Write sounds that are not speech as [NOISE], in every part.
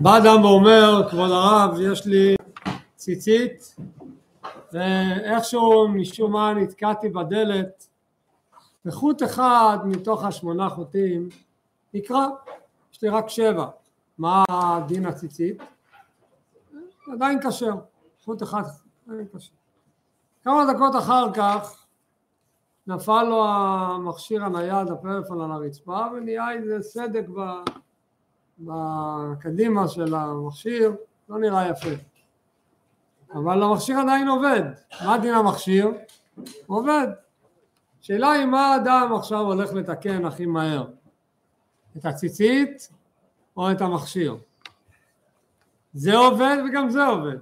בא אדם ואומר, כבוד הרב, יש לי ציצית ואיכשהו משום מה נתקעתי בדלת וחוט אחד מתוך השמונה חוטים נקרע, יש לי רק שבע, מה דין הציצית? עדיין כשר, חוט אחד עדיין כשר. כמה דקות אחר כך נפל לו המכשיר הנייד, הפלאפון על הרצפה ונהיה איזה סדק בקדימה של המכשיר, לא נראה יפה. אבל המכשיר עדיין עובד. מה דין המכשיר? עובד. שאלה היא מה האדם עכשיו הולך לתקן הכי מהר? את הציצית או את המכשיר? זה עובד וגם זה עובד.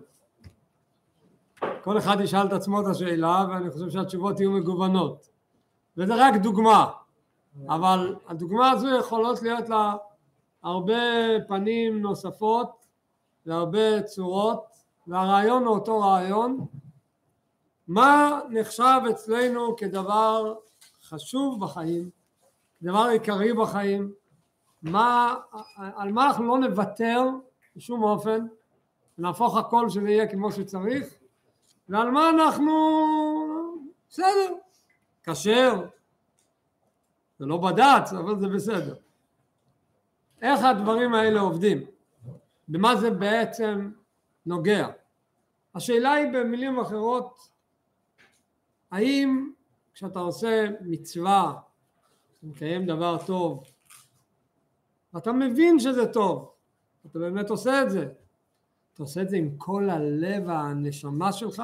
כל אחד ישאל את עצמו את השאלה ואני חושב שהתשובות יהיו מגוונות. וזה רק דוגמה, אבל הדוגמה הזו יכולות להיות לה הרבה פנים נוספות והרבה צורות והרעיון הוא אותו רעיון. מה נחשב אצלנו כדבר חשוב בחיים, דבר עיקרי בחיים, מה, על מה אנחנו לא נוותר בשום אופן, נהפוך הכל שזה יהיה כמו שצריך, ועל מה אנחנו בסדר, כשר, זה לא בד"ץ אבל זה בסדר. איך הדברים האלה עובדים? במה זה בעצם נוגע? השאלה היא במילים אחרות האם כשאתה עושה מצווה, מקיים דבר טוב, אתה מבין שזה טוב, אתה באמת עושה את זה, אתה עושה את זה עם כל הלב והנשמה שלך,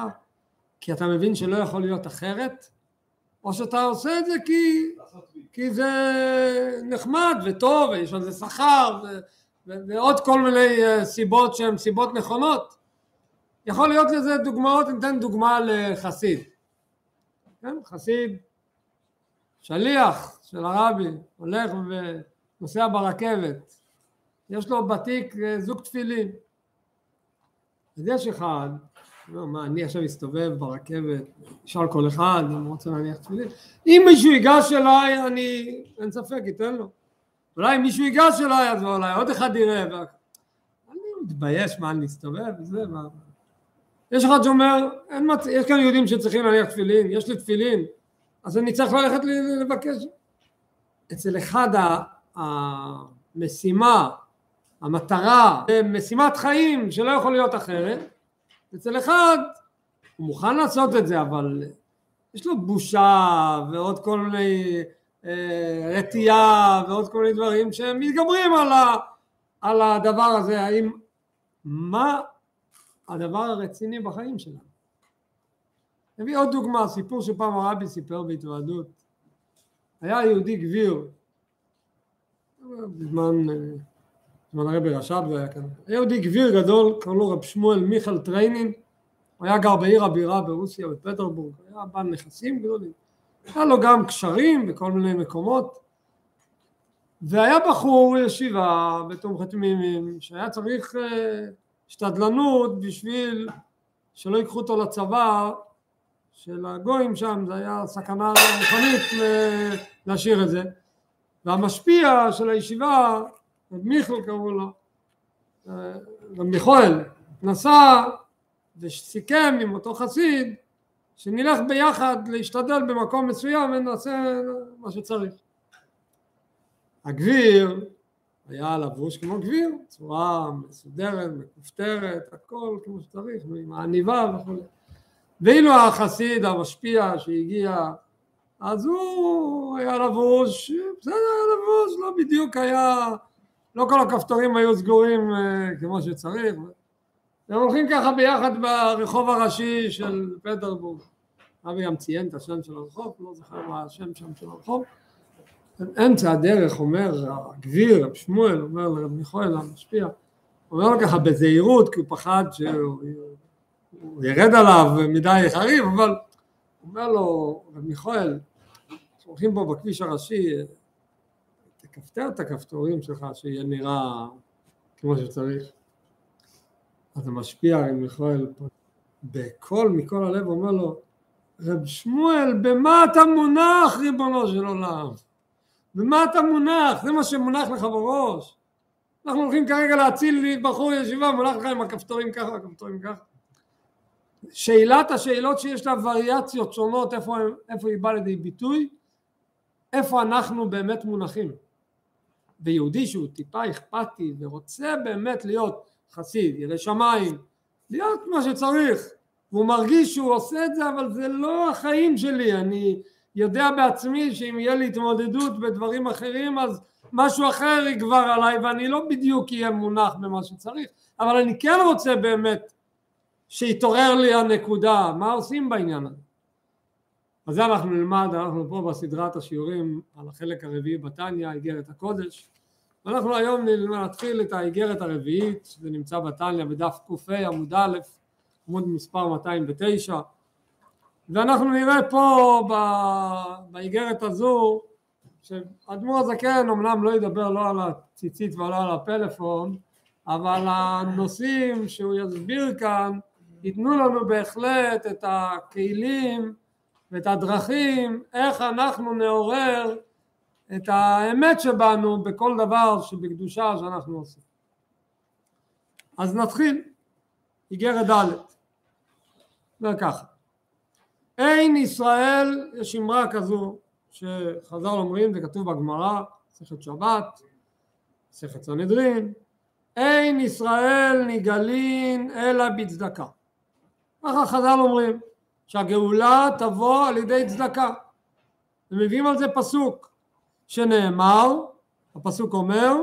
כי אתה מבין שלא יכול להיות אחרת, או שאתה עושה את זה כי, כי זה נחמד וטוב ויש על זה שכר ועוד כל מיני אה, סיבות שהן סיבות נכונות. יכול להיות לזה דוגמאות, ניתן דוגמה לחסיד. כן, חסיד, שליח של הרבי, הולך ונוסע ברכבת, יש לו בתיק אה, זוג תפילין. אז יש אחד, לא, מה, אני עכשיו אסתובב ברכבת, אשאל כל אחד אם רוצה להניח תפילין. אם מישהו ייגש אליי, אני, אין ספק, ייתן לו. אולי אם מישהו ייגש אליי, אז אולי עוד אחד יראה. אני מתבייש מה אני אסתובב וזה, מה... יש אחד שאומר, מצ... יש כאן יהודים שצריכים להניח תפילין, יש לי תפילין, אז אני צריך ללכת לבקש. אצל אחד המשימה, המטרה, משימת חיים שלא יכול להיות אחרת, אצל אחד הוא מוכן לעשות את זה, אבל יש לו בושה ועוד כל מיני אה, רתיעה ועוד כל מיני דברים שהם מתגברים על, ה, על הדבר הזה, האם מה הדבר הרציני בחיים שלנו. נביא עוד דוגמה, סיפור שפעם הרבי סיפר בהתוועדות. היה יהודי גביר, בזמן, בזמן הרבי רש"ב זה היה כאן, יהודי גביר גדול, קראו לו רב שמואל מיכל טריינין, הוא היה גר בעיר הבירה ברוסיה, בפטרבורג, היה בעל נכסים גדולים, היה לו גם קשרים בכל מיני מקומות, והיה בחור ישיבה בתומכי תמימים שהיה צריך אה, השתדלנות בשביל שלא ייקחו אותו לצבא של הגויים שם, זה היה סכנה רוחנית להשאיר את זה. והמשפיע של הישיבה, מיכל קראו לו, רב מיכואל, נסע וסיכם עם אותו חסיד שנלך ביחד להשתדל במקום מסוים ונעשה מה שצריך. הגביר היה לבוש כמו גביר, צורה מסודרת, מכופתרת, הכל כמו שצריך, עם העניבה וכו'. ואילו החסיד המשפיע שהגיע, אז הוא היה לבוש, בסדר היה לבוש, לא בדיוק היה, לא כל הכפתורים היו סגורים אה, כמו שצריך. הם הולכים ככה ביחד ברחוב הראשי של פטרבורג. אבי גם ציין את השם של הרחוב, לא זוכר מה השם שם של הרחוב. אמצע הדרך אומר הגביר, רב שמואל, אומר לרב מיכואל המשפיע, אומר לו ככה בזהירות כי הוא פחד שהוא ירד עליו מדי חריף, אבל אומר לו רב מיכואל, כשהולכים פה בכביש הראשי, תכפתר את הכפתורים שלך שיהיה נראה כמו שצריך. אז המשפיע רב מיכואל בקול מכל הלב אומר לו רב שמואל במה אתה מונח ריבונו של עולם? במה אתה מונח? זה מה שמונח לך בראש. אנחנו הולכים כרגע להציל בחור ישיבה, מולך לך עם הכפתורים ככה, הכפתורים ככה. שאלת השאלות שיש לה וריאציות שונות, איפה, איפה היא באה לידי ביטוי, איפה אנחנו באמת מונחים. ויהודי שהוא טיפה אכפתי ורוצה באמת להיות חסיד, ירא שמיים, להיות מה שצריך, והוא מרגיש שהוא עושה את זה אבל זה לא החיים שלי, אני יודע בעצמי שאם יהיה לי התמודדות בדברים אחרים אז משהו אחר יגבר עליי ואני לא בדיוק אהיה מונח במה שצריך, אבל אני כן רוצה באמת שיתעורר לי הנקודה, מה עושים בעניין הזה? אז זה אנחנו נלמד, אנחנו פה בסדרת השיעורים על החלק הרביעי בתניא, איגרת הקודש, ואנחנו היום נתחיל את האיגרת הרביעית, זה נמצא בתניא בדף ק"ה עמוד א', עמוד מספר 209, ואנחנו נראה פה באיגרת הזו שאדמו"ר הזקן אמנם לא ידבר לא על הציצית ולא על הפלאפון, אבל הנושאים שהוא יסביר כאן ייתנו לנו בהחלט את הכלים ואת הדרכים איך אנחנו נעורר את האמת שבנו בכל דבר שבקדושה שאנחנו עושים. אז נתחיל, איגרת ד' וככה אין ישראל, יש אמרה כזו שחז"ל אומרים, זה כתוב בגמרא, מסכת שבת, מסכת סנהדרין, אין ישראל נגלין אלא בצדקה. ככה חז"ל אומרים, שהגאולה תבוא על ידי צדקה. ומביאים על זה פסוק שנאמר, הפסוק אומר,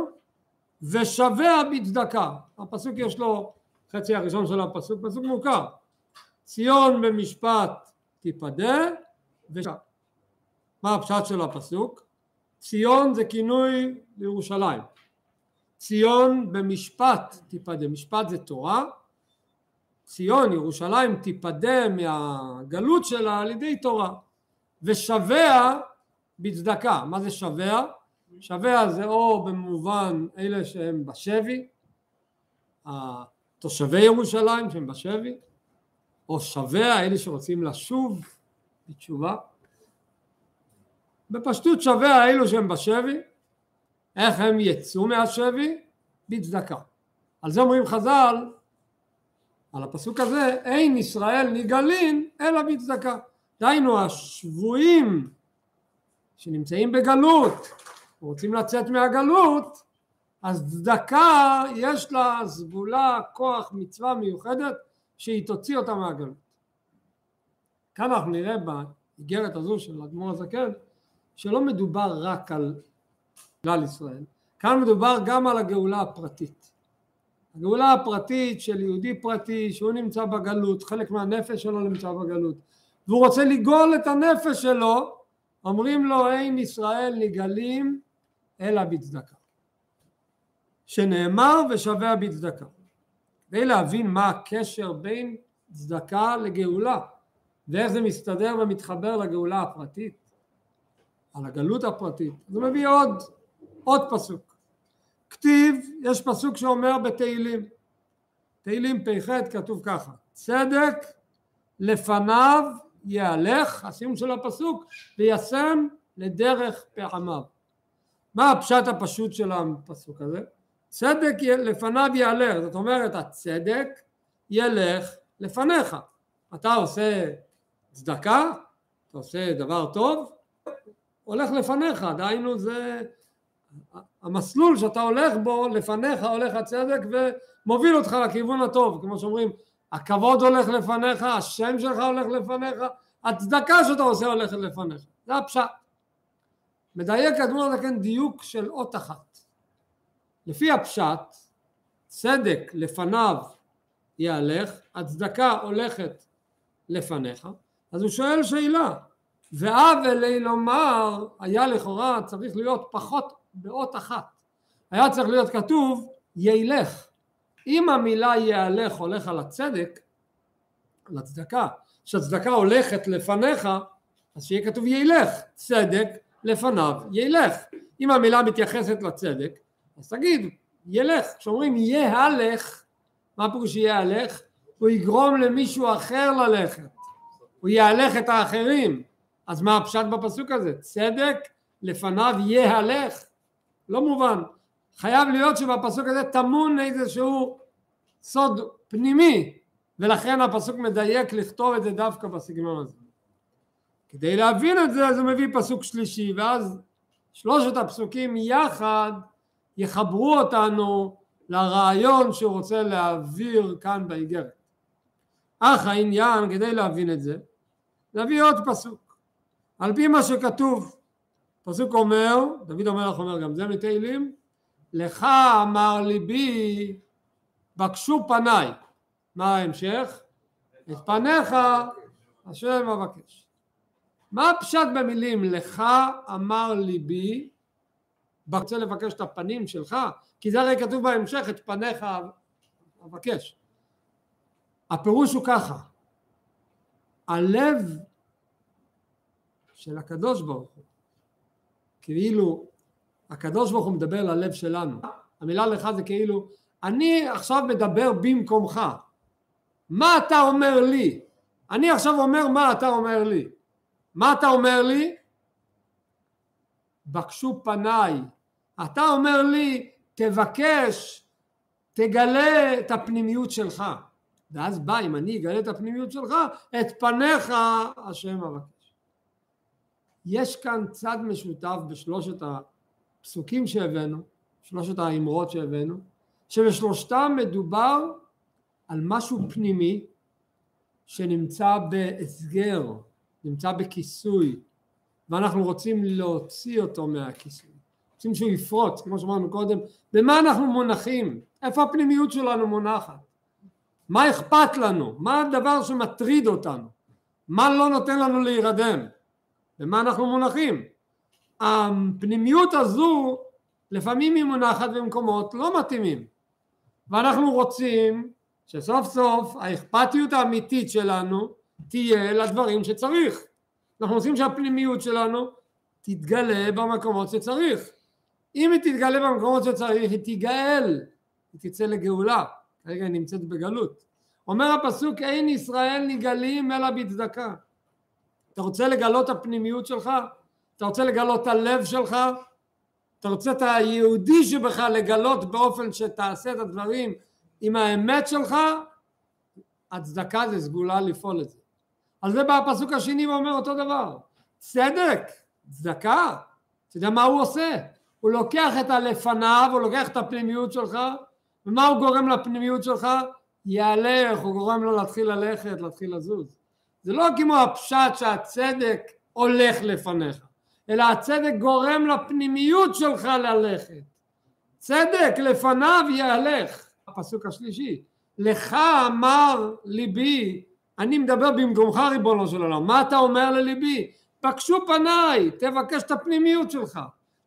ושבע בצדקה. הפסוק יש לו, חצי הראשון של הפסוק, פסוק מוכר. ציון במשפט תיפדה ושבע. מה הפשט של הפסוק? ציון זה כינוי לירושלים. ציון במשפט תיפדה, משפט זה תורה, ציון, ירושלים תיפדה מהגלות שלה על ידי תורה, ושבע בצדקה. מה זה שבע? שבע זה או במובן אלה שהם בשבי, תושבי ירושלים שהם בשבי, או שבע אלה שרוצים לשוב בתשובה. בפשטות שווה האלו שהם בשבי, איך הם יצאו מהשבי? בצדקה. על זה אומרים חז"ל, על הפסוק הזה, אין ישראל נגלין אלא בצדקה. דהיינו השבויים שנמצאים בגלות, רוצים לצאת מהגלות, אז צדקה יש לה סגולה, כוח, מצווה מיוחדת שהיא תוציא אותה מהגלות. כאן אנחנו נראה באיגרת הזו של אדמו"ר הזקן שלא מדובר רק על כלל ישראל, כאן מדובר גם על הגאולה הפרטית. הגאולה הפרטית של יהודי פרטי שהוא נמצא בגלות, חלק מהנפש שלו נמצא בגלות, והוא רוצה לגאול את הנפש שלו, אומרים לו אין ישראל נגאלים אלא בצדקה. שנאמר ושבע בצדקה. כדי להבין מה הקשר בין צדקה לגאולה ואיך זה מסתדר ומתחבר לגאולה הפרטית על הגלות הפרטית. הוא מביא עוד, עוד פסוק. כתיב, יש פסוק שאומר בתהילים, תהילים פ"ח כתוב ככה, צדק לפניו יהלך, הסיום של הפסוק, וישם לדרך פעמיו. מה הפשט הפשוט של הפסוק הזה? צדק לפניו יהלך, זאת אומרת הצדק ילך לפניך. אתה עושה צדקה, אתה עושה דבר טוב, הולך לפניך, דהיינו זה המסלול שאתה הולך בו, לפניך הולך הצדק ומוביל אותך לכיוון הטוב, כמו שאומרים, הכבוד הולך לפניך, השם שלך הולך לפניך, הצדקה שאתה עושה הולכת לפניך, זה הפשט. מדייק אדמו"ר הזקן דיוק של אות אחת. לפי הפשט, צדק לפניו יהלך, הצדקה הולכת לפניך, אז הוא שואל שאלה, ועוול לי לומר היה לכאורה צריך להיות פחות באות אחת היה צריך להיות כתוב ילך אם המילה יהלך הולך על הצדק על הצדקה שהצדקה הולכת לפניך אז שיהיה כתוב ילך צדק לפניו ילך אם המילה מתייחסת לצדק אז תגיד ילך כשאומרים יהלך מה פירוש יהלך הוא יגרום למישהו אחר ללכת הוא יהלך את האחרים אז מה הפשט בפסוק הזה? צדק לפניו יהלך? לא מובן. חייב להיות שבפסוק הזה טמון איזשהו סוד פנימי ולכן הפסוק מדייק לכתוב את זה דווקא בסגנון הזה. כדי להבין את זה אז הוא מביא פסוק שלישי ואז שלושת הפסוקים יחד יחברו אותנו לרעיון שהוא רוצה להעביר כאן באיגרת. אך העניין כדי להבין את זה להביא עוד פסוק על פי מה שכתוב פסוק אומר, דוד המלך אומר גם זה מתהילים לך אמר ליבי בקשו פניי מה ההמשך? את פניך השם אבקש מה הפשט במילים לך אמר ליבי רוצה לבקש את הפנים שלך? כי זה הרי כתוב בהמשך את פניך אבקש הפירוש הוא ככה הלב של הקדוש ברוך הוא כאילו הקדוש ברוך הוא מדבר ללב שלנו. המילה לך זה כאילו אני עכשיו מדבר במקומך. מה אתה אומר לי? אני עכשיו אומר מה אתה אומר לי. מה אתה אומר לי? בקשו פניי. אתה אומר לי תבקש תגלה את הפנימיות שלך. ואז בא אם אני אגלה את הפנימיות שלך את פניך השם אבקש. יש כאן צד משותף בשלושת הפסוקים שהבאנו שלושת האמרות שהבאנו שבשלושתם מדובר על משהו פנימי שנמצא בהסגר, נמצא בכיסוי ואנחנו רוצים להוציא אותו מהכיסוי. רוצים שהוא יפרוץ כמו שאמרנו קודם במה אנחנו מונחים? איפה הפנימיות שלנו מונחת? מה אכפת לנו? מה הדבר שמטריד אותנו? מה לא נותן לנו להירדם? במה אנחנו מונחים הפנימיות הזו לפעמים היא מונחת במקומות לא מתאימים. ואנחנו רוצים שסוף סוף האכפתיות האמיתית שלנו תהיה לדברים שצריך. אנחנו רוצים שהפנימיות שלנו תתגלה במקומות שצריך. אם היא תתגלה במקומות שצריך היא תיגאל היא תצא לגאולה. כרגע היא נמצאת בגלות. אומר הפסוק אין ישראל נגלים אלא בצדקה אתה רוצה לגלות הפנימיות שלך? אתה רוצה לגלות את הלב שלך? אתה רוצה את היהודי שבך לגלות באופן שתעשה את הדברים עם האמת שלך? הצדקה זה סגולה לפעול את זה. על זה בא הפסוק השני ואומר אותו דבר. צדק, צדקה, אתה יודע מה הוא עושה? הוא לוקח את הלפניו, הוא לוקח את הפנימיות שלך, ומה הוא גורם לפנימיות שלך? יהלך, הוא גורם לו להתחיל ללכת, להתחיל לזוז. זה לא כמו הפשט שהצדק הולך לפניך, אלא הצדק גורם לפנימיות שלך ללכת. צדק לפניו יהלך. הפסוק השלישי, לך אמר ליבי, אני מדבר במקומך ריבונו של עולם, מה אתה אומר לליבי? בקשו פניי, תבקש את הפנימיות שלך,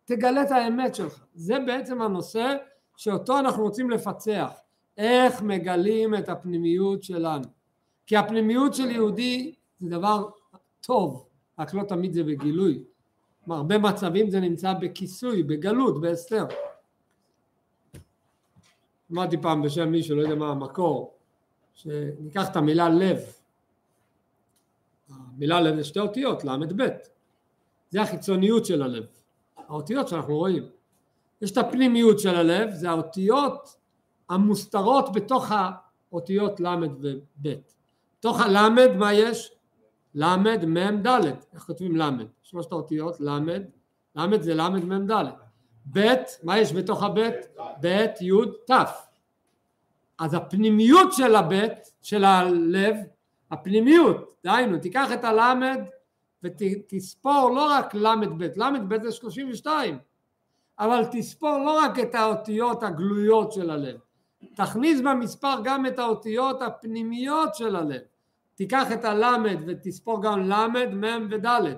תגלה את האמת שלך. זה בעצם הנושא שאותו אנחנו רוצים לפצח. איך מגלים את הפנימיות שלנו. כי הפנימיות של יהודי זה דבר טוב, רק לא תמיד זה בגילוי. בהרבה מצבים זה נמצא בכיסוי, בגלות, בהסתר. אמרתי פעם בשם מישהו, לא יודע מה המקור, שניקח את המילה לב. המילה לב זה שתי אותיות, ל"ב. זה החיצוניות של הלב. האותיות שאנחנו רואים. יש את הפנימיות של הלב, זה האותיות המוסתרות בתוך האותיות ל' וב'. בתוך הל' מה יש? ל' מ' ד', איך כותבים ל'? שלושת האותיות ל', ל' זה ל' מ' ד'. ב', מה יש בתוך הב'? ב', י', ת'. אז הפנימיות של הב', של הלב, הפנימיות, דהיינו, תיקח את הל' ותספור לא רק ל"ב, ל"ב זה 32, אבל תספור לא רק את האותיות הגלויות של הלב, תכניס במספר גם את האותיות הפנימיות של הלב. תיקח את הלמד ותספור גם למד, מ' וד'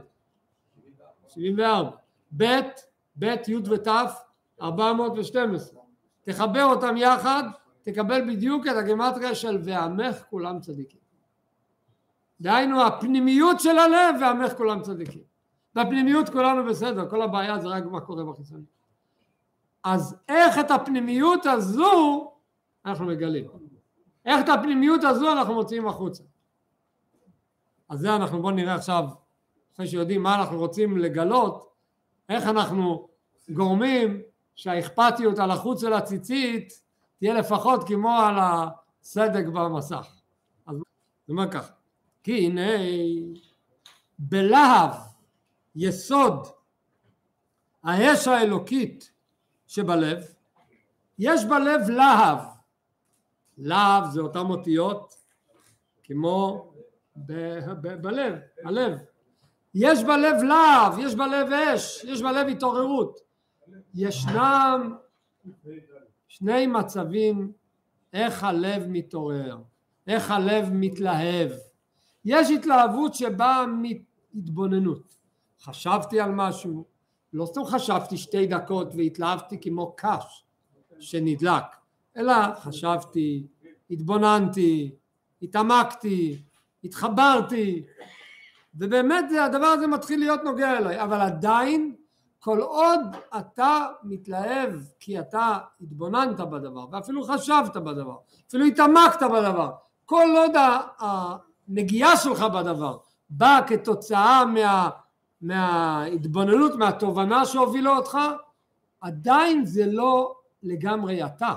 74. ב', ב', י' ות' 412. תחבר אותם יחד, תקבל בדיוק את הגימטריה של ועמך כולם צדיקים. דהיינו הפנימיות של הלב ועמך כולם צדיקים. בפנימיות כולנו בסדר, כל הבעיה זה רק מה קורה בחיצוני. אז איך את הפנימיות הזו אנחנו מגלים. איך את הפנימיות הזו אנחנו מוציאים החוצה. אז זה אנחנו בואו נראה עכשיו, אחרי שיודעים מה אנחנו רוצים לגלות, איך אנחנו גורמים שהאכפתיות על החוץ של הציצית תהיה לפחות כמו על הסדק במסך. אז אני אומר ככה, כי הנה בלהב יסוד האש האלוקית שבלב, יש בלב להב. להב זה אותן אותיות כמו ב- ב- בלב, הלב. יש בלב להב, יש בלב אש, יש בלב התעוררות. ישנם שני מצבים איך הלב מתעורר, איך הלב מתלהב. יש התלהבות שבאה מהתבוננות. חשבתי על משהו, לא סתם חשבתי שתי דקות והתלהבתי כמו קש שנדלק, אלא חשבתי, התבוננתי, התעמקתי, התחברתי, ובאמת הדבר הזה מתחיל להיות נוגע אליי, אבל עדיין כל עוד אתה מתלהב כי אתה התבוננת בדבר ואפילו חשבת בדבר, אפילו התעמקת בדבר, כל עוד הנגיעה שלך בדבר באה כתוצאה מה, מההתבוננות, מהתובנה שהובילה אותך, עדיין זה לא לגמרי אתה,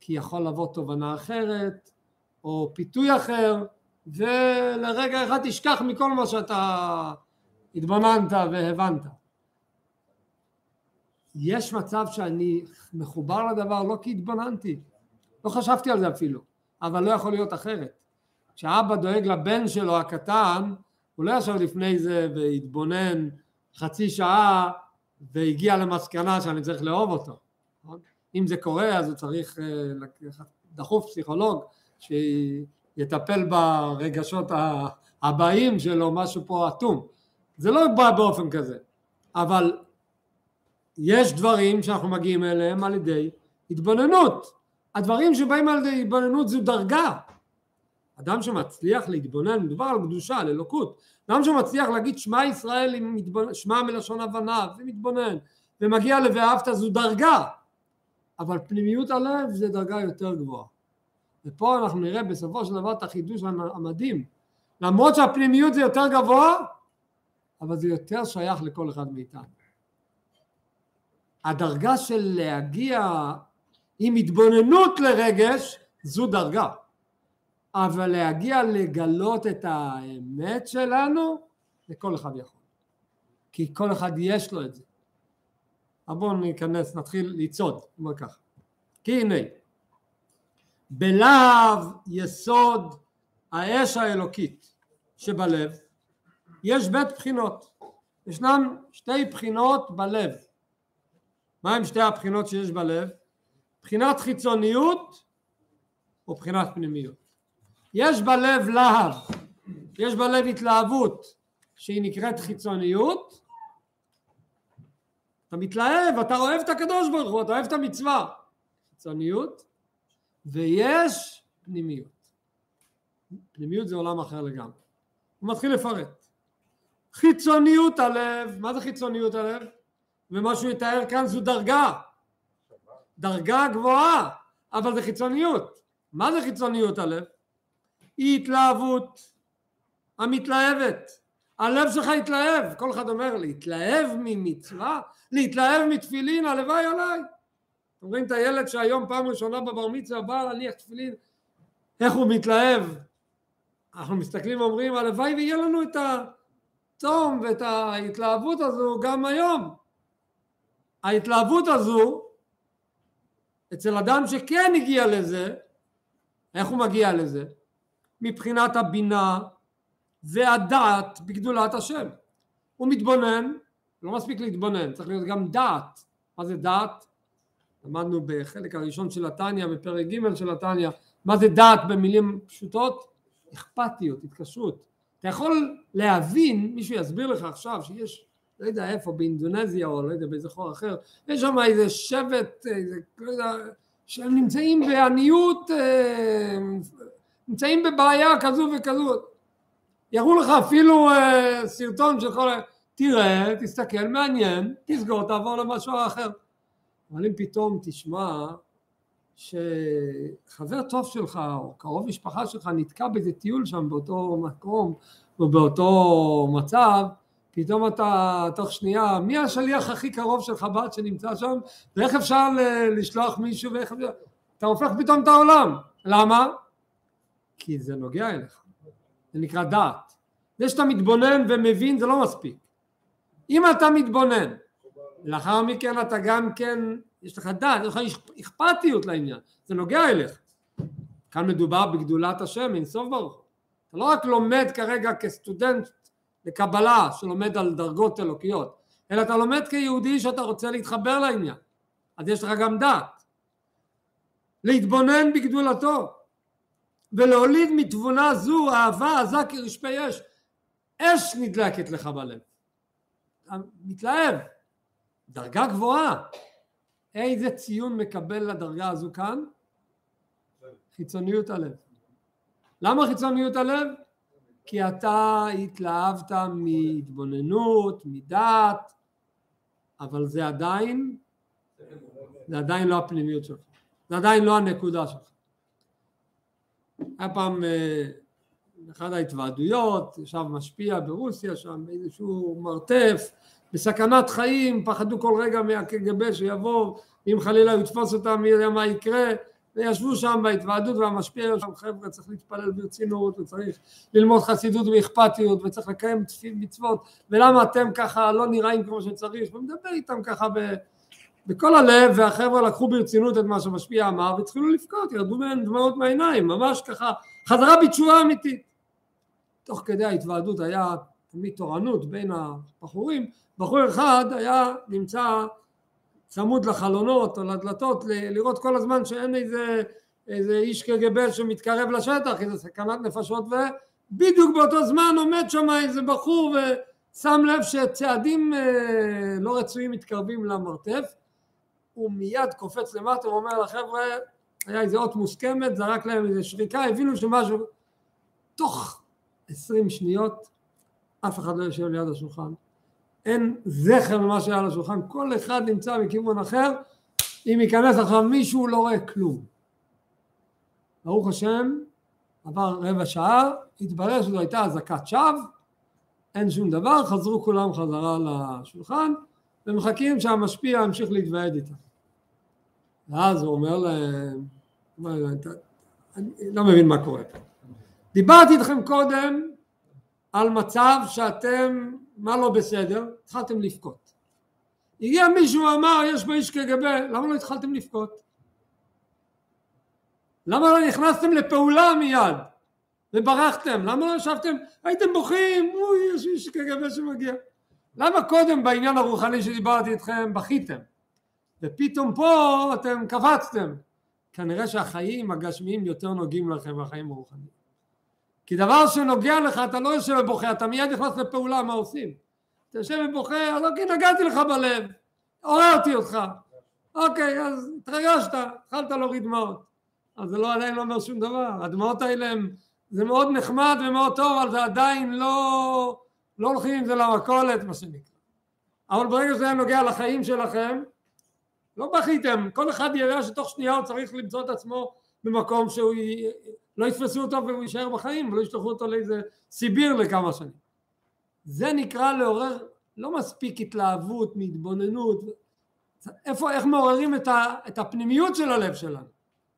כי יכול לבוא תובנה אחרת או פיתוי אחר ולרגע אחד תשכח מכל מה שאתה התבוננת והבנת. יש מצב שאני מחובר לדבר לא כי התבוננתי, לא חשבתי על זה אפילו, אבל לא יכול להיות אחרת. כשאבא דואג לבן שלו הקטן, הוא לא ישב לפני זה והתבונן חצי שעה והגיע למסקנה שאני צריך לאהוב אותו. אם זה קורה אז הוא צריך אה, דחוף פסיכולוג שיטפל ברגשות הבאים שלו, משהו פה אטום. זה לא בא באופן כזה, אבל יש דברים שאנחנו מגיעים אליהם על ידי התבוננות. הדברים שבאים על ידי התבוננות זו דרגה. אדם שמצליח להתבונן, מדובר על קדושה, על אלוקות. אדם שמצליח להגיד שמע ישראל, שמע מלשון הבנה, ומתבונן, ומגיע ל"ואהבת" זו דרגה. אבל פנימיות הלב זה דרגה יותר גבוהה. ופה אנחנו נראה בסופו של דבר את החידוש המדהים. למרות שהפנימיות זה יותר גבוה, אבל זה יותר שייך לכל אחד מאיתנו. הדרגה של להגיע עם התבוננות לרגש זו דרגה. אבל להגיע לגלות את האמת שלנו זה כל אחד יכול. כי כל אחד יש לו את זה. אבל בואו ניכנס נתחיל לצעוד. אומר ככה. כי הנה בלהב יסוד האש האלוקית שבלב יש בית בחינות ישנן שתי בחינות בלב מהם שתי הבחינות שיש בלב? בחינת חיצוניות או בחינת פנימיות. יש בלב להב, יש בלב התלהבות שהיא נקראת חיצוניות, אתה מתלהב, אתה אוהב את הקדוש ברוך הוא, אתה אוהב את המצווה, חיצוניות, ויש פנימיות. פנימיות זה עולם אחר לגמרי. הוא מתחיל לפרט. חיצוניות הלב, מה זה חיצוניות הלב? ומה שהוא יתאר כאן זו דרגה, דרגה גבוהה, אבל זה חיצוניות. מה זה חיצוניות הלב? היא התלהבות המתלהבת. הלב שלך התלהב, כל אחד אומר להתלהב ממצווה, להתלהב מתפילין, הלוואי עליי. אומרים את הילד שהיום פעם ראשונה בבר מצווה בא להניח תפילין, איך הוא מתלהב. אנחנו מסתכלים ואומרים הלוואי ויהיה לנו את הצום ואת ההתלהבות הזו גם היום. ההתלהבות הזו אצל אדם שכן הגיע לזה, איך הוא מגיע לזה? מבחינת הבינה והדעת בגדולת השם. הוא מתבונן, לא מספיק להתבונן, צריך להיות גם דעת. מה זה דעת? למדנו בחלק הראשון של התניא, בפרק ג' של התניא, מה זה דעת במילים פשוטות? אכפתיות, התקשרות. אתה יכול להבין, מישהו יסביר לך עכשיו שיש לא יודע איפה, באינדונזיה או לא יודע באיזה חור אחר, יש שם איזה שבט, איזה, לא יודע, שהם נמצאים בעניות, אה, נמצאים בבעיה כזו וכזו. יראו לך אפילו אה, סרטון של כל... תראה, תסתכל, מעניין, תסגור, תעבור למשהו אחר. אבל אם פתאום תשמע שחבר טוב שלך או קרוב משפחה שלך נתקע באיזה טיול שם באותו מקום או באותו מצב, פתאום אתה תוך שנייה, מי השליח הכי קרוב של חב"ד שנמצא שם, ואיך אפשר לשלוח מישהו, ואיך אפשר... אתה הופך פתאום את העולם. למה? כי זה נוגע אליך. זה נקרא דעת. זה שאתה מתבונן ומבין זה לא מספיק. אם אתה מתבונן, לאחר מכן אתה גם כן, יש לך דעת, יש לך אכפתיות לעניין, זה נוגע אליך. כאן מדובר בגדולת השם, אין סוף ברוך. אתה לא רק לומד כרגע כסטודנט לקבלה שלומד על דרגות אלוקיות, אלא אתה לומד כיהודי שאתה רוצה להתחבר לעניין. אז יש לך גם דעת. להתבונן בגדולתו ולהוליד מתבונה זו אהבה עזה כרשפי אש. אש נדלקת לך בלב. אתה מתלהב. דרגה גבוהה. איזה ציון מקבל לדרגה הזו כאן? חיצוניות הלב. למה חיצוניות הלב? כי אתה התלהבת מהתבוננות, מדעת, אבל זה עדיין, זה עדיין לא הפנימיות שלך, זה עדיין לא הנקודה שלך. היה פעם אה, באחד ההתוועדויות, ישב משפיע ברוסיה שם באיזשהו מרתף, בסכנת חיים, פחדו כל רגע מהקג"ב שיבוא, אם חלילה הוא יתפוס אותם מי יודע מה יקרה, וישבו שם בהתוועדות והמשפיע שם חבר'ה צריך להתפלל ברצינות וצריך ללמוד חסידות ואכפתיות וצריך לקיים מצוות ולמה אתם ככה לא נראים כמו שצריך? ומדבר איתם ככה ב, בכל הלב והחבר'ה לקחו ברצינות את מה שהמשפיע אמר והתחילו לבכות ירדו מהם דמעות מהעיניים ממש ככה חזרה בתשובה אמיתית. תוך כדי ההתוועדות היה תמיד תורנות בין הבחורים בחור אחד היה נמצא צמוד לחלונות או לדלתות לראות כל הזמן שאין איזה, איזה איש קג"ב שמתקרב לשטח, איזה סכנת נפשות ובדיוק באותו זמן עומד שם איזה בחור ושם לב שצעדים אה, לא רצויים מתקרבים למרתף. הוא מיד קופץ למטה ואומר לחבר'ה היה איזה אות מוסכמת זרק להם איזה שריקה הבינו שמשהו תוך עשרים שניות אף אחד לא יושב ליד השולחן אין זכר למה שהיה על השולחן, כל אחד נמצא מכיוון אחר, אם ייכנס עכשיו מישהו לא רואה כלום. ברוך השם, עבר רבע שעה, התברר שזו הייתה אזעקת שווא, אין שום דבר, חזרו כולם חזרה לשולחן, ומחכים שהמשפיע ימשיך להתוועד איתם. ואז הוא אומר להם, אני לא מבין מה קורה פה. דיברתי איתכם קודם על מצב שאתם מה לא בסדר? התחלתם לבכות. הגיע מישהו אמר יש פה איש קג"ב, למה לא התחלתם לבכות? למה לא נכנסתם לפעולה מיד וברחתם? למה לא ישבתם? הייתם בוכים, אוי יש איש קג"ב שמגיע. למה קודם בעניין הרוחני שדיברתי איתכם בכיתם? ופתאום פה אתם קפצתם. כנראה שהחיים הגשמיים יותר נוגעים לכם מהחיים הרוחניים. כי דבר שנוגע לך אתה לא יושב ובוכה, אתה מיד נכנס לפעולה מה עושים. אתה יושב ובוכה, אז אוקיי נגעתי לך בלב, עוררתי אותך, אוקיי אז התרגשת, התחלת להוריד דמעות. אז זה לא עדיין לא אומר שום דבר, הדמעות האלה הם, זה מאוד נחמד ומאוד טוב, אבל זה עדיין לא, לא הולכים עם זה למכולת מה שנקרא. אבל ברגע שזה נוגע לחיים שלכם, לא בכיתם, כל אחד יראה שתוך שנייה הוא צריך למצוא את עצמו במקום שהוא לא יתפסו אותו והוא יישאר בחיים ולא ישלחו אותו לאיזה סיביר לכמה שנים. זה נקרא לעורר לא מספיק התלהבות מהתבוננות, איפה, איך מעוררים את, ה, את הפנימיות של הלב שלנו,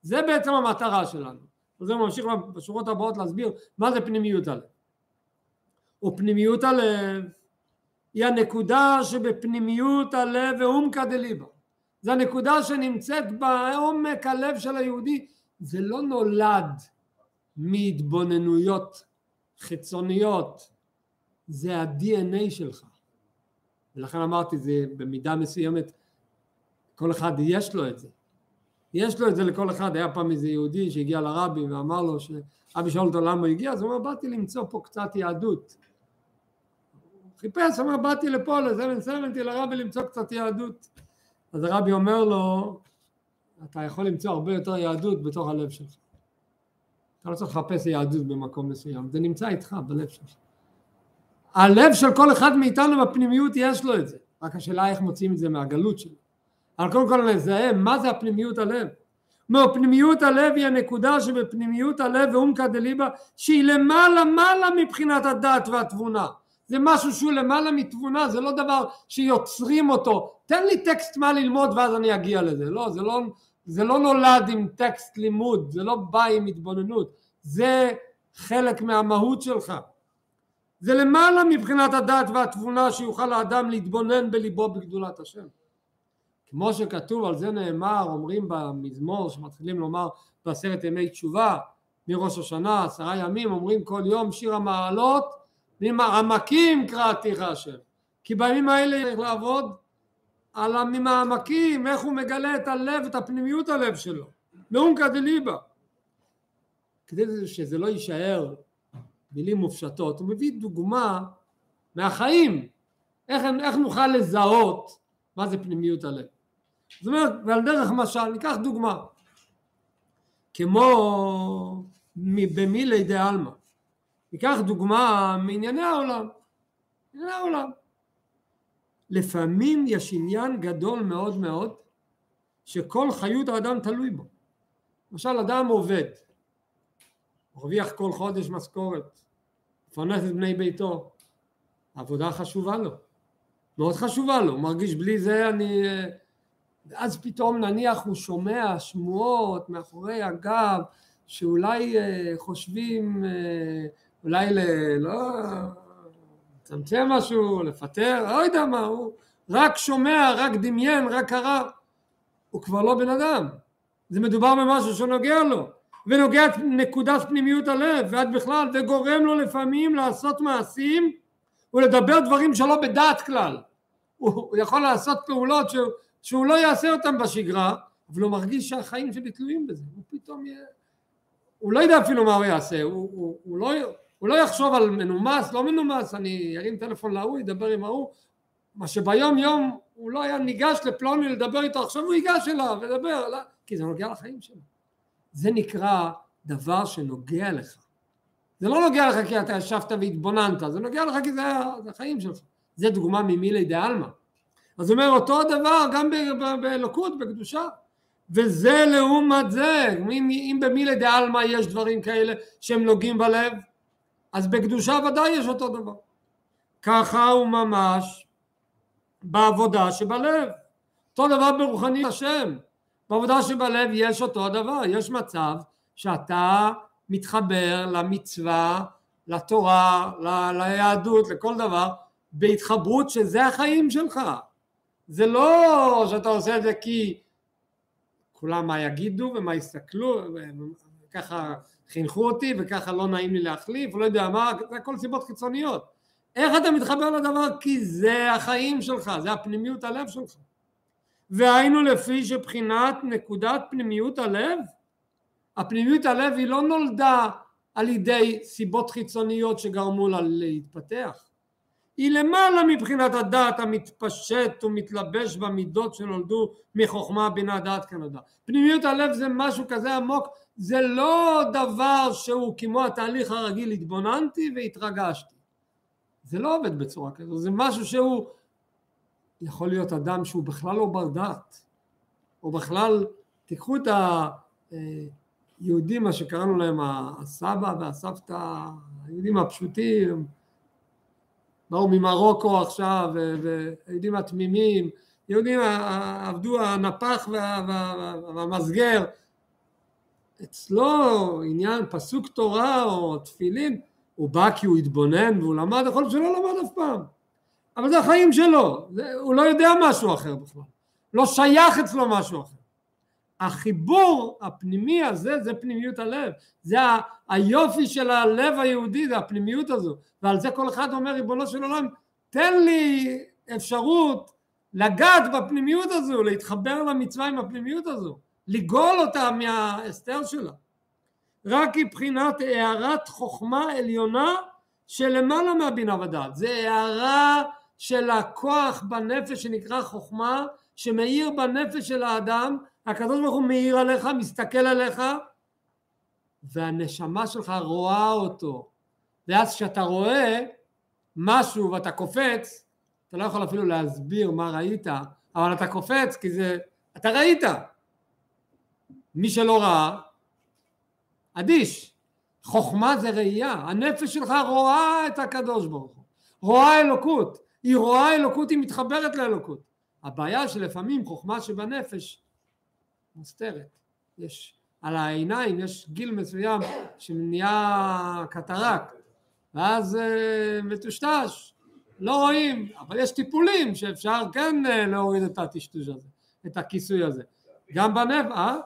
זה בעצם המטרה שלנו, וזה ממשיך בשורות הבאות להסביר מה זה פנימיות הלב. ופנימיות הלב היא הנקודה שבפנימיות הלב ואומקא דליבה, זה הנקודה שנמצאת בעומק הלב של היהודי, זה לא נולד מהתבוננויות חיצוניות, זה ה-DNA שלך. ולכן אמרתי, זה במידה מסוימת, כל אחד יש לו את זה. יש לו את זה לכל אחד, היה פעם איזה יהודי שהגיע לרבי ואמר לו, שאבי שאל אותו למה הוא הגיע, אז הוא אומר, באתי למצוא פה קצת יהדות. חיפש, אמר, באתי לפה לזמן סמנטי לרבי למצוא קצת יהדות. אז הרבי אומר לו, אתה יכול למצוא הרבה יותר יהדות בתוך הלב שלך. אתה לא צריך לחפש יהדות במקום מסוים, זה נמצא איתך בלב שלך. הלב של כל אחד מאיתנו בפנימיות יש לו את זה, רק השאלה איך מוצאים את זה מהגלות שלו. אבל קודם כל נזהה מה זה הפנימיות הלב. פנימיות הלב היא הנקודה שבפנימיות הלב ואומקא דליבה שהיא למעלה מעלה מבחינת הדת והתבונה. זה משהו שהוא למעלה מתבונה, זה לא דבר שיוצרים אותו. תן לי טקסט מה ללמוד ואז אני אגיע לזה. לא, זה לא, זה לא נולד עם טקסט לימוד, זה לא בא עם התבוננות, זה חלק מהמהות שלך. זה למעלה מבחינת הדעת והתבונה שיוכל האדם להתבונן בליבו בגדולת השם. כמו שכתוב, על זה נאמר, אומרים במזמור שמתחילים לומר בעשרת ימי תשובה, מראש השנה, עשרה ימים, אומרים כל יום שיר המעלות, ממעמקים קראתיך השם. כי בימים האלה צריך לעבוד על המעמקים, איך הוא מגלה את הלב, את הפנימיות הלב שלו. לעומקא דליבה. כדי שזה לא יישאר מילים מופשטות, הוא מביא דוגמה מהחיים, איך, איך נוכל לזהות מה זה פנימיות הלב. זאת אומרת, ועל דרך משל, ניקח דוגמה, כמו במילי דה עלמא, ניקח דוגמה מענייני העולם, ענייני העולם. לפעמים יש עניין גדול מאוד מאוד שכל חיות האדם תלוי בו. למשל אדם עובד, מרוויח כל חודש משכורת, מפרנס את בני ביתו, עבודה חשובה לו, מאוד חשובה לו, מרגיש בלי זה אני... ואז פתאום נניח הוא שומע שמועות מאחורי הגב שאולי אה, חושבים אה, אולי ל... לא... לצמצם משהו, לפטר, לא יודע מה, הוא רק שומע, רק דמיין, רק קרא, הוא כבר לא בן אדם, זה מדובר במשהו שנוגע לו, ונוגע את נקודת פנימיות הלב, ועד בכלל, וגורם לו לפעמים לעשות מעשים ולדבר דברים שלא בדעת כלל, הוא יכול לעשות פעולות שהוא, שהוא לא יעשה אותן בשגרה, אבל הוא מרגיש שהחיים שלי תלויים בזה, הוא פתאום יהיה, הוא לא יודע אפילו מה הוא יעשה, הוא, הוא, הוא לא... הוא לא יחשוב על מנומס, לא מנומס, אני ארים טלפון להוא, ידבר עם ההוא, מה שביום יום הוא לא היה ניגש לפלוני לדבר איתו, עכשיו הוא ייגש אליו וידבר, לא, כי זה נוגע לחיים שלו. זה נקרא דבר שנוגע לך. זה לא נוגע לך כי אתה ישבת והתבוננת, זה נוגע לך כי זה, זה החיים שלך. זה דוגמה ממילי דה עלמא. אז הוא אומר אותו דבר גם באלוקות, בקדושה. וזה לעומת זה, אם, אם במילי דה עלמא יש דברים כאלה שהם נוגעים בלב, אז בקדושה ודאי יש אותו דבר. ככה הוא ממש בעבודה שבלב. אותו דבר ברוחני השם. בעבודה שבלב יש אותו הדבר, יש מצב שאתה מתחבר למצווה, לתורה, ל- ליהדות, לכל דבר, בהתחברות שזה החיים שלך. זה לא שאתה עושה את זה כי כולם מה יגידו ומה יסתכלו, וככה חינכו אותי וככה לא נעים לי להחליף, לא יודע מה, זה הכל סיבות חיצוניות. איך אתה מתחבר לדבר? כי זה החיים שלך, זה הפנימיות הלב שלך. והיינו לפי שבחינת נקודת פנימיות הלב, הפנימיות הלב היא לא נולדה על ידי סיבות חיצוניות שגרמו לה להתפתח. היא למעלה מבחינת הדעת המתפשט ומתלבש במידות שנולדו מחוכמה בינה דעת כנדע. פנימיות הלב זה משהו כזה עמוק זה לא דבר שהוא כמו התהליך הרגיל התבוננתי והתרגשתי. זה לא עובד בצורה כזו זה משהו שהוא יכול להיות אדם שהוא בכלל לא בר דעת. או בכלל תיקחו את היהודים מה שקראנו להם הסבא והסבתא היהודים הפשוטים באו ממרוקו עכשיו והיהודים התמימים יהודים עבדו הנפח והמסגר אצלו עניין פסוק תורה או תפילין, הוא בא כי הוא התבונן והוא למד, יכול להיות שלא למד אף פעם, אבל זה החיים שלו, זה, הוא לא יודע משהו אחר בכלל, לא שייך אצלו משהו אחר. החיבור הפנימי הזה זה פנימיות הלב, זה ה- היופי של הלב היהודי, זה הפנימיות הזו, ועל זה כל אחד אומר ריבונו של עולם, תן לי אפשרות לגעת בפנימיות הזו, להתחבר למצווה עם הפנימיות הזו. לגאול אותה מההסתר שלה. רק מבחינת הערת חוכמה עליונה שלמעלה מהבינה ודעת. זה הערה של הכוח בנפש שנקרא חוכמה, שמאיר בנפש של האדם, הקדוש ברוך הוא מאיר עליך, מסתכל עליך, והנשמה שלך רואה אותו. ואז כשאתה רואה משהו ואתה קופץ, אתה לא יכול אפילו להסביר מה ראית, אבל אתה קופץ כי זה, אתה ראית, מי שלא ראה, אדיש. חוכמה זה ראייה, הנפש שלך רואה את הקדוש ברוך הוא. רואה אלוקות, היא רואה אלוקות, היא מתחברת לאלוקות. הבעיה שלפעמים חוכמה שבנפש מוסתרת. יש על העיניים, יש גיל מסוים שנהיה קטרק, ואז אה, מטושטש, לא רואים, אבל יש טיפולים שאפשר כן אה, להוריד את הטשטוש הזה, את הכיסוי הזה. גם בנפש, אה?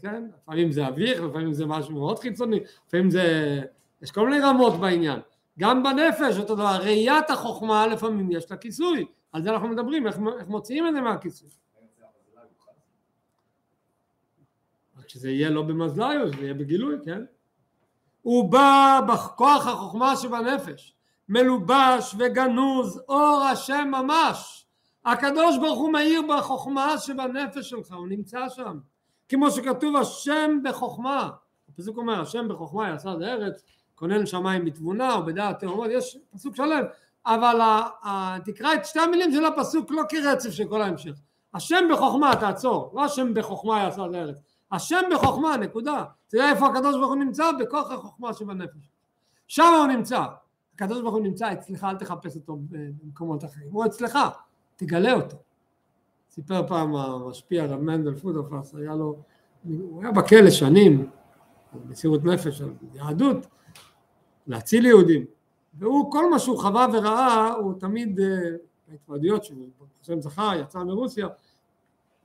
כן, לפעמים זה אוויר, לפעמים זה משהו מאוד חיצוני, לפעמים זה, יש כל מיני רמות בעניין. גם בנפש אותו דבר, ראיית החוכמה לפעמים יש לה כיסוי, על זה אנחנו מדברים, איך, איך מוציאים את זה מהכיסוי. רק שזה יהיה לא במזליו, זה יהיה בגילוי, כן? הוא בא בכוח החוכמה שבנפש, מלובש וגנוז, אור השם ממש. הקדוש ברוך הוא מאיר בחוכמה שבנפש שלך, הוא נמצא שם. כמו שכתוב השם בחוכמה. הפסוק אומר השם בחוכמה יעשה את הארץ, כונן שמיים בתבונה ובדעת תאומות, יש פסוק שלם, אבל תקרא את שתי המילים של הפסוק לא כרצף של כל ההמשך. השם בחוכמה, תעצור, לא השם בחוכמה יעשה את הארץ. השם בחוכמה, נקודה. תראה איפה הקדוש ברוך הוא נמצא? בכוח החוכמה שבנפש. שם הוא נמצא. הקדוש ברוך הוא נמצא אצלך, אל תחפש אותו במקומות אחרים. הוא אצלך, תגלה אותו. סיפר פעם המשפיע רב מנדל פודרפס, היה לו, הוא היה בכלא שנים, מסירות נפש על יהדות, להציל יהודים. והוא, כל מה שהוא חווה וראה, הוא תמיד, אה, ההתוועדויות שהוא, השם זכה, יצא מרוסיה,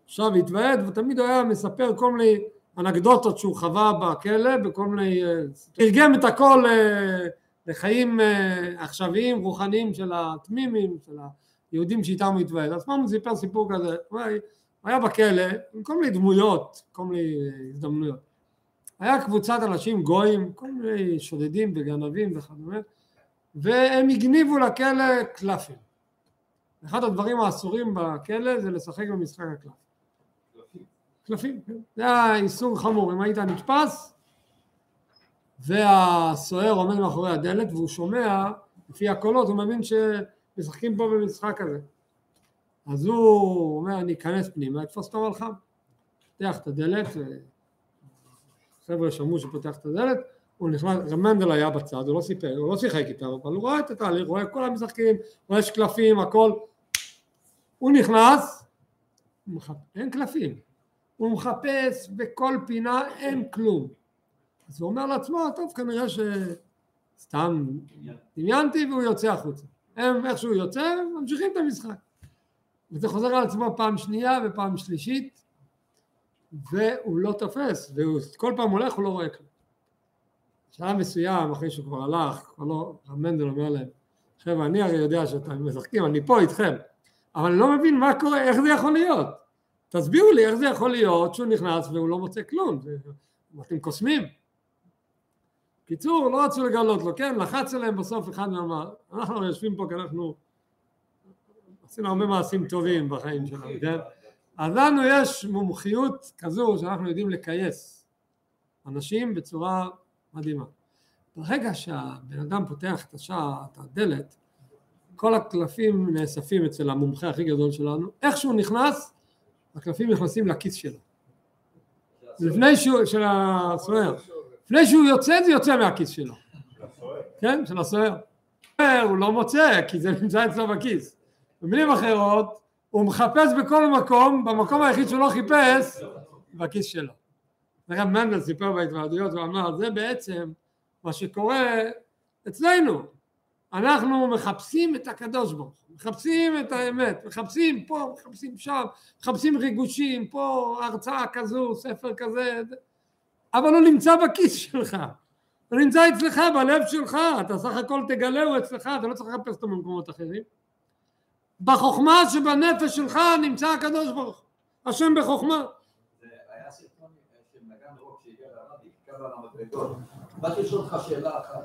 עכשיו התוועד, ותמיד הוא היה מספר כל מיני אנקדוטות שהוא חווה בכלא, וכל מיני... אה, תרגם את הכל אה, לחיים עכשוויים, רוחניים של התמימים, של היהודים שאיתם הוא התוועד. אז פעם הוא סיפר סיפור כזה, הוא היה בכלא עם כל מיני דמויות, כל מיני הזדמנויות. היה קבוצת אנשים גויים, כל מיני שודדים וגנבים וכדומה, והם הגניבו לכלא קלפים. אחד הדברים האסורים בכלא זה לשחק במשחק הקלף. קלפים, כן. זה היה איסור חמור, אם היית נתפס והסוהר עומד מאחורי הדלת והוא שומע, לפי הקולות הוא מבין שמשחקים פה במשחק הזה. אז הוא אומר אני אכנס פנימה, אתפוס אותו מלחם. פותח את הדלת, חבר'ה שמעו שפותח את הדלת, הוא נכנס, גם מנדל היה בצד, הוא לא סיפר, הוא לא שיחק איתם, אבל הוא רואה את התהליך, רואה כל המשחקים, רואה שקלפים, הכל. הוא נכנס, אין קלפים, הוא מחפש בכל פינה, אין כלום. אז הוא אומר לעצמו, טוב כנראה שסתם דמיינתי והוא יוצא החוצה. הם איכשהו יוצא, ממשיכים את המשחק. וזה חוזר על עצמו פעם שנייה ופעם שלישית, והוא לא תופס, וכל פעם הולך הוא לא רואה כלום. בשלב מסוים, אחרי שהוא כבר הלך, כבר לא, רב מנדל אומר להם, חבר'ה, אני הרי יודע שאתם משחקים, אני פה איתכם, אבל אני לא מבין מה קורה, איך זה יכול להיות? תסבירו לי איך זה יכול להיות שהוא נכנס והוא לא מוצא כלום, אתם קוסמים. קיצור, לא רצו לגלות לו, כן, לחץ עליהם בסוף אחד ואמר, אנחנו יושבים פה כי אנחנו עשינו הרבה מעשים טובים בחיים שלנו, כן? אז לנו יש מומחיות כזו שאנחנו יודעים לכייס אנשים בצורה מדהימה. ברגע שהבן אדם פותח את השער, את הדלת, כל הקלפים נאספים אצל המומחה הכי גדול שלנו, איך שהוא נכנס, הקלפים נכנסים לכיס שלו. לפני שהוא, של הסוהר. לפני שהוא יוצא, זה יוצא מהכיס שלו. כן, של הסוהר. הוא לא מוצא, כי זה נמצא אצלו בכיס. במילים אחרות, הוא מחפש בכל מקום, במקום היחיד שהוא לא חיפש, בכיס שלו. הרב מנדל סיפר בהתוועדויות ואמר, זה בעצם מה שקורה אצלנו. אנחנו מחפשים את הקדוש ברוך הוא, מחפשים את האמת, מחפשים פה, מחפשים שם, מחפשים ריגושים, פה הרצאה כזו, ספר כזה, אבל הוא נמצא בכיס שלך, הוא נמצא אצלך, בלב שלך, אתה סך הכל תגלה הוא אצלך, אתה לא צריך לחפש אותו במקומות אחרים. בחוכמה שבנפש שלך נמצא הקדוש ברוך הוא, השם בחוכמה. באתי לשאול אותך שאלה אחת.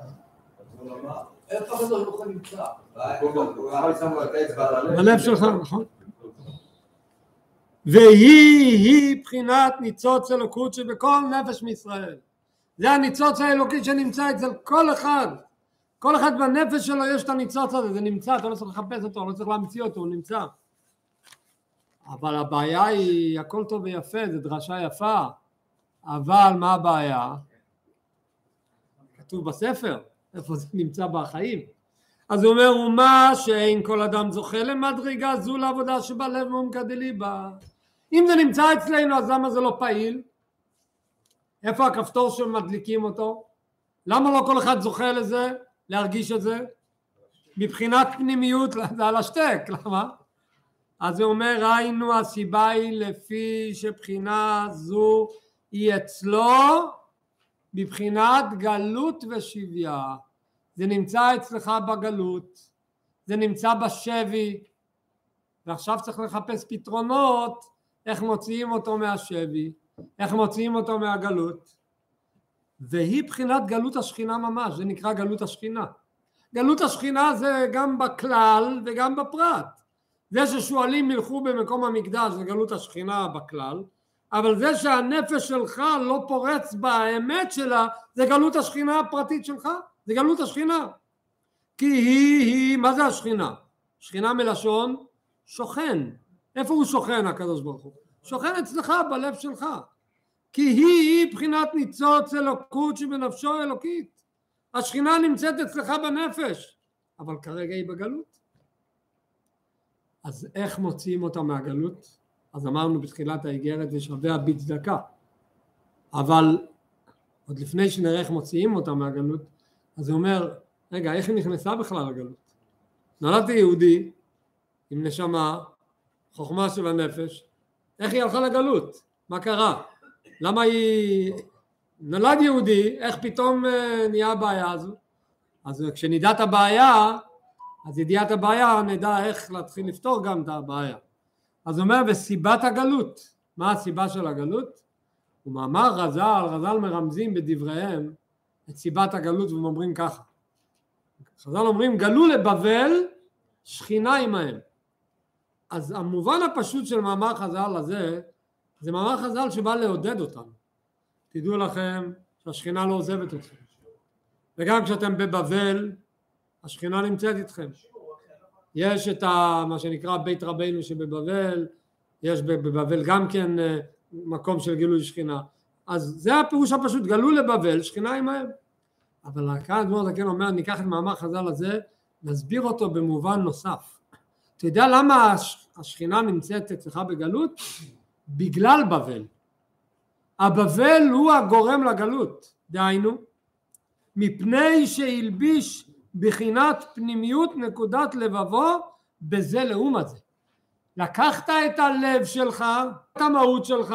איפה הקדוש ברוך הוא נמצא? בלב שלך, נכון. והיא היא בחינת ניצוץ אלוקות שבכל נפש מישראל. זה הניצוץ האלוקי שנמצא אצל כל אחד. כל אחד בנפש שלו יש את הניצוץ הזה, זה נמצא, אתה לא צריך לחפש אותו, לא צריך להמציא אותו, הוא נמצא. אבל הבעיה היא, הכל טוב ויפה, זו דרשה יפה, אבל מה הבעיה? כתוב בספר, איפה זה נמצא בחיים. אז הוא אומר, ומה שאין כל אדם זוכה למדרגה זו לעבודה שבלב מעומקא דליבה. אם זה נמצא אצלנו, אז למה זה לא פעיל? איפה הכפתור שמדליקים אותו? למה לא כל אחד זוכה לזה, להרגיש את זה? מבחינת פנימיות [LAUGHS] זה על השתק, למה? אז הוא אומר היינו הסיבה היא לפי שבחינה זו היא אצלו מבחינת גלות ושביה זה נמצא אצלך בגלות זה נמצא בשבי ועכשיו צריך לחפש פתרונות איך מוציאים אותו מהשבי איך מוציאים אותו מהגלות והיא בחינת גלות השכינה ממש זה נקרא גלות השכינה גלות השכינה זה גם בכלל וגם בפרט זה ששועלים ילכו במקום המקדש זה גלות השכינה בכלל, אבל זה שהנפש שלך לא פורץ באמת שלה זה גלות השכינה הפרטית שלך, זה גלות השכינה. כי היא, היא, מה זה השכינה? שכינה מלשון שוכן. איפה הוא שוכן הקדוש ברוך הוא? שוכן אצלך בלב שלך. כי היא היא בחינת ניצוץ אלוקות שבנפשו אלוקית. השכינה נמצאת אצלך בנפש, אבל כרגע היא בגלות. אז איך מוציאים אותה מהגלות? אז אמרנו בתחילת האיגרת ושווה בצדקה אבל עוד לפני שנראה איך מוציאים אותה מהגלות אז הוא אומר רגע איך היא נכנסה בכלל לגלות? נולדתי יהודי עם נשמה חוכמה של הנפש איך היא הלכה לגלות? מה קרה? למה היא נולד יהודי איך פתאום אה, נהיה הבעיה הזו? אז כשנדע את הבעיה אז ידיעת הבעיה נדע איך להתחיל לפתור גם את הבעיה. אז הוא אומר וסיבת הגלות, מה הסיבה של הגלות? ומאמר רז"ל, רז"ל מרמזים בדבריהם את סיבת הגלות והם אומרים ככה. חז"ל אומרים גלו לבבל שכינה עמהם. אז המובן הפשוט של מאמר חז"ל הזה זה מאמר חז"ל שבא לעודד אותנו. תדעו לכם שהשכינה לא עוזבת אתכם. וגם כשאתם בבבל השכינה נמצאת איתכם. יש את ה, מה שנקרא בית רבינו שבבבל, יש בבבל גם כן אה, מקום של גילוי שכינה. אז זה הפירוש הפשוט, גלו לבבל, שכינה עמהם. אבל כאן אדמו"ר זקן אומר, ניקח את מאמר חז"ל הזה, נסביר אותו במובן נוסף. אתה יודע למה השכינה נמצאת אצלך בגלות? בגלל בבל. הבבל הוא הגורם לגלות, דהיינו, מפני שהלביש בחינת פנימיות נקודת לבבו בזה לעומת זה. לקחת את הלב שלך, את המהות שלך,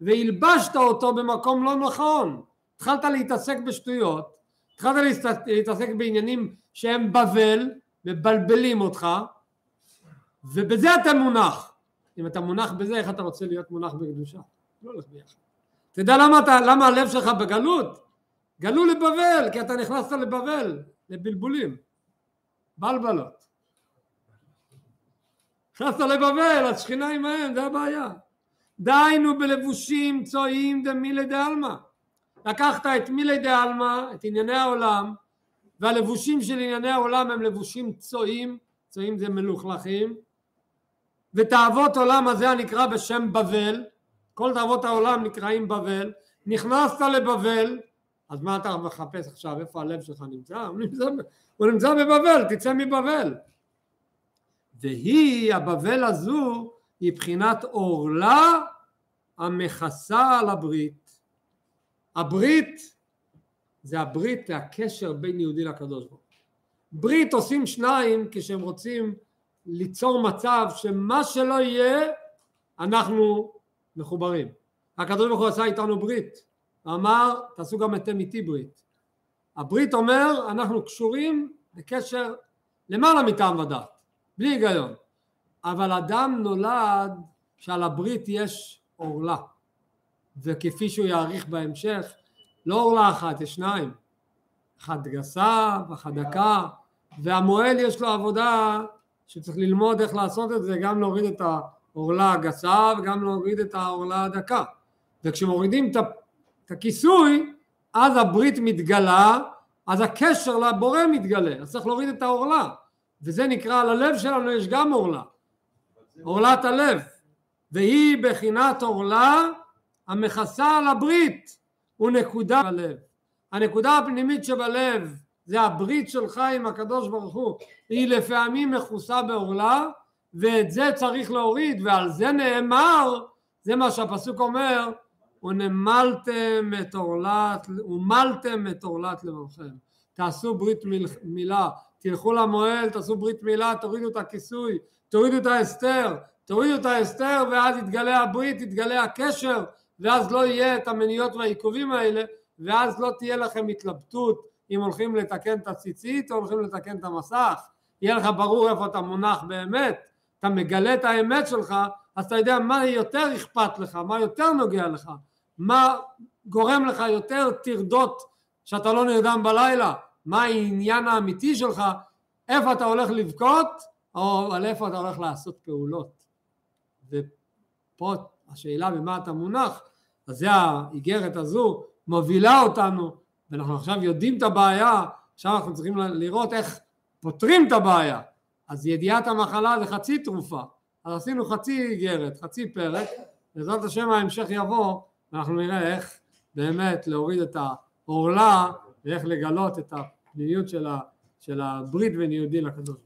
והלבשת אותו במקום לא נכון. התחלת להתעסק בשטויות, התחלת להתעסק בעניינים שהם בבל, מבלבלים אותך, ובזה אתה מונח. אם אתה מונח בזה, איך אתה רוצה להיות מונח בקדושה? לא הולך ביחד. אתה יודע למה, אתה, למה הלב שלך בגלות? גלו לבבל, כי אתה נכנסת לבבל. לבלבולים, בלבלות. נכנסת לבבל, השכינה עמהם, זה הבעיה. דהיינו בלבושים צועים דמילי דעלמא. לקחת את מילי דעלמא, את ענייני העולם, והלבושים של ענייני העולם הם לבושים צועים, צועים זה מלוכלכים, ותאוות עולם הזה הנקרא בשם בבל, כל תאוות העולם נקראים בבל, נכנסת לבבל, אז מה אתה מחפש עכשיו, איפה הלב שלך נמצא? הוא נמצא, הוא נמצא בבבל, תצא מבבל. והיא, הבבל הזו, היא בחינת עורלה המכסה על הברית. הברית זה הברית, זה הקשר בין יהודי לקדוש ברוך ברית עושים שניים כשהם רוצים ליצור מצב שמה שלא יהיה אנחנו מחוברים. הקדוש ברוך הוא עשה איתנו ברית אמר תעשו גם אתם איתי ברית. הברית אומר אנחנו קשורים בקשר למעלה מטעם ודעת, בלי היגיון. אבל אדם נולד שעל הברית יש עורלה, וכפי שהוא יעריך בהמשך, לא עורלה אחת, יש שניים, אחת גסה ואחת דקה, והמוהל יש לו עבודה שצריך ללמוד איך לעשות את זה, גם להוריד את העורלה הגסה וגם להוריד את העורלה הדקה. וכשמורידים את הכיסוי, אז הברית מתגלה, אז הקשר לבורא מתגלה, אז צריך להוריד את העורלה, וזה נקרא, על הלב שלנו יש גם עורלה, עורלת הלב, והיא בחינת עורלה המכסה על הברית, הוא נקודה בלב. הנקודה הפנימית שבלב זה הברית שלך עם הקדוש ברוך הוא, היא לפעמים מכוסה בעורלה ואת זה צריך להוריד ועל זה נאמר, זה מה שהפסוק אומר, ונמלתם את עורלת, ומלתם את עורלת לבבכם, תעשו ברית מיל, מילה, תלכו למועל, תעשו ברית מילה, תורידו את הכיסוי, תורידו את ההסתר, תורידו את ההסתר ואז יתגלה הברית, יתגלה הקשר ואז לא יהיה את המניות והעיכובים האלה ואז לא תהיה לכם התלבטות אם הולכים לתקן את הציצית או הולכים לתקן את המסך. יהיה לך ברור איפה אתה מונח באמת. אתה מגלה את האמת שלך אז אתה יודע מה יותר אכפת לך מה יותר נוגע לך מה גורם לך יותר טרדות שאתה לא נרדם בלילה מה העניין האמיתי שלך איפה אתה הולך לבכות או על איפה אתה הולך לעשות פעולות. ופה השאלה במה אתה מונח אז זה האיגרת הזו מובילה אותנו ואנחנו עכשיו יודעים את הבעיה, עכשיו אנחנו צריכים לראות איך פותרים את הבעיה. אז ידיעת המחלה זה חצי תרופה, אז עשינו חצי איגרת, חצי פרק, בעזרת השם ההמשך יבוא ואנחנו נראה איך באמת להוריד את העורלה ואיך לגלות את הפנימיות של, של הברית בין יהודי לקדוש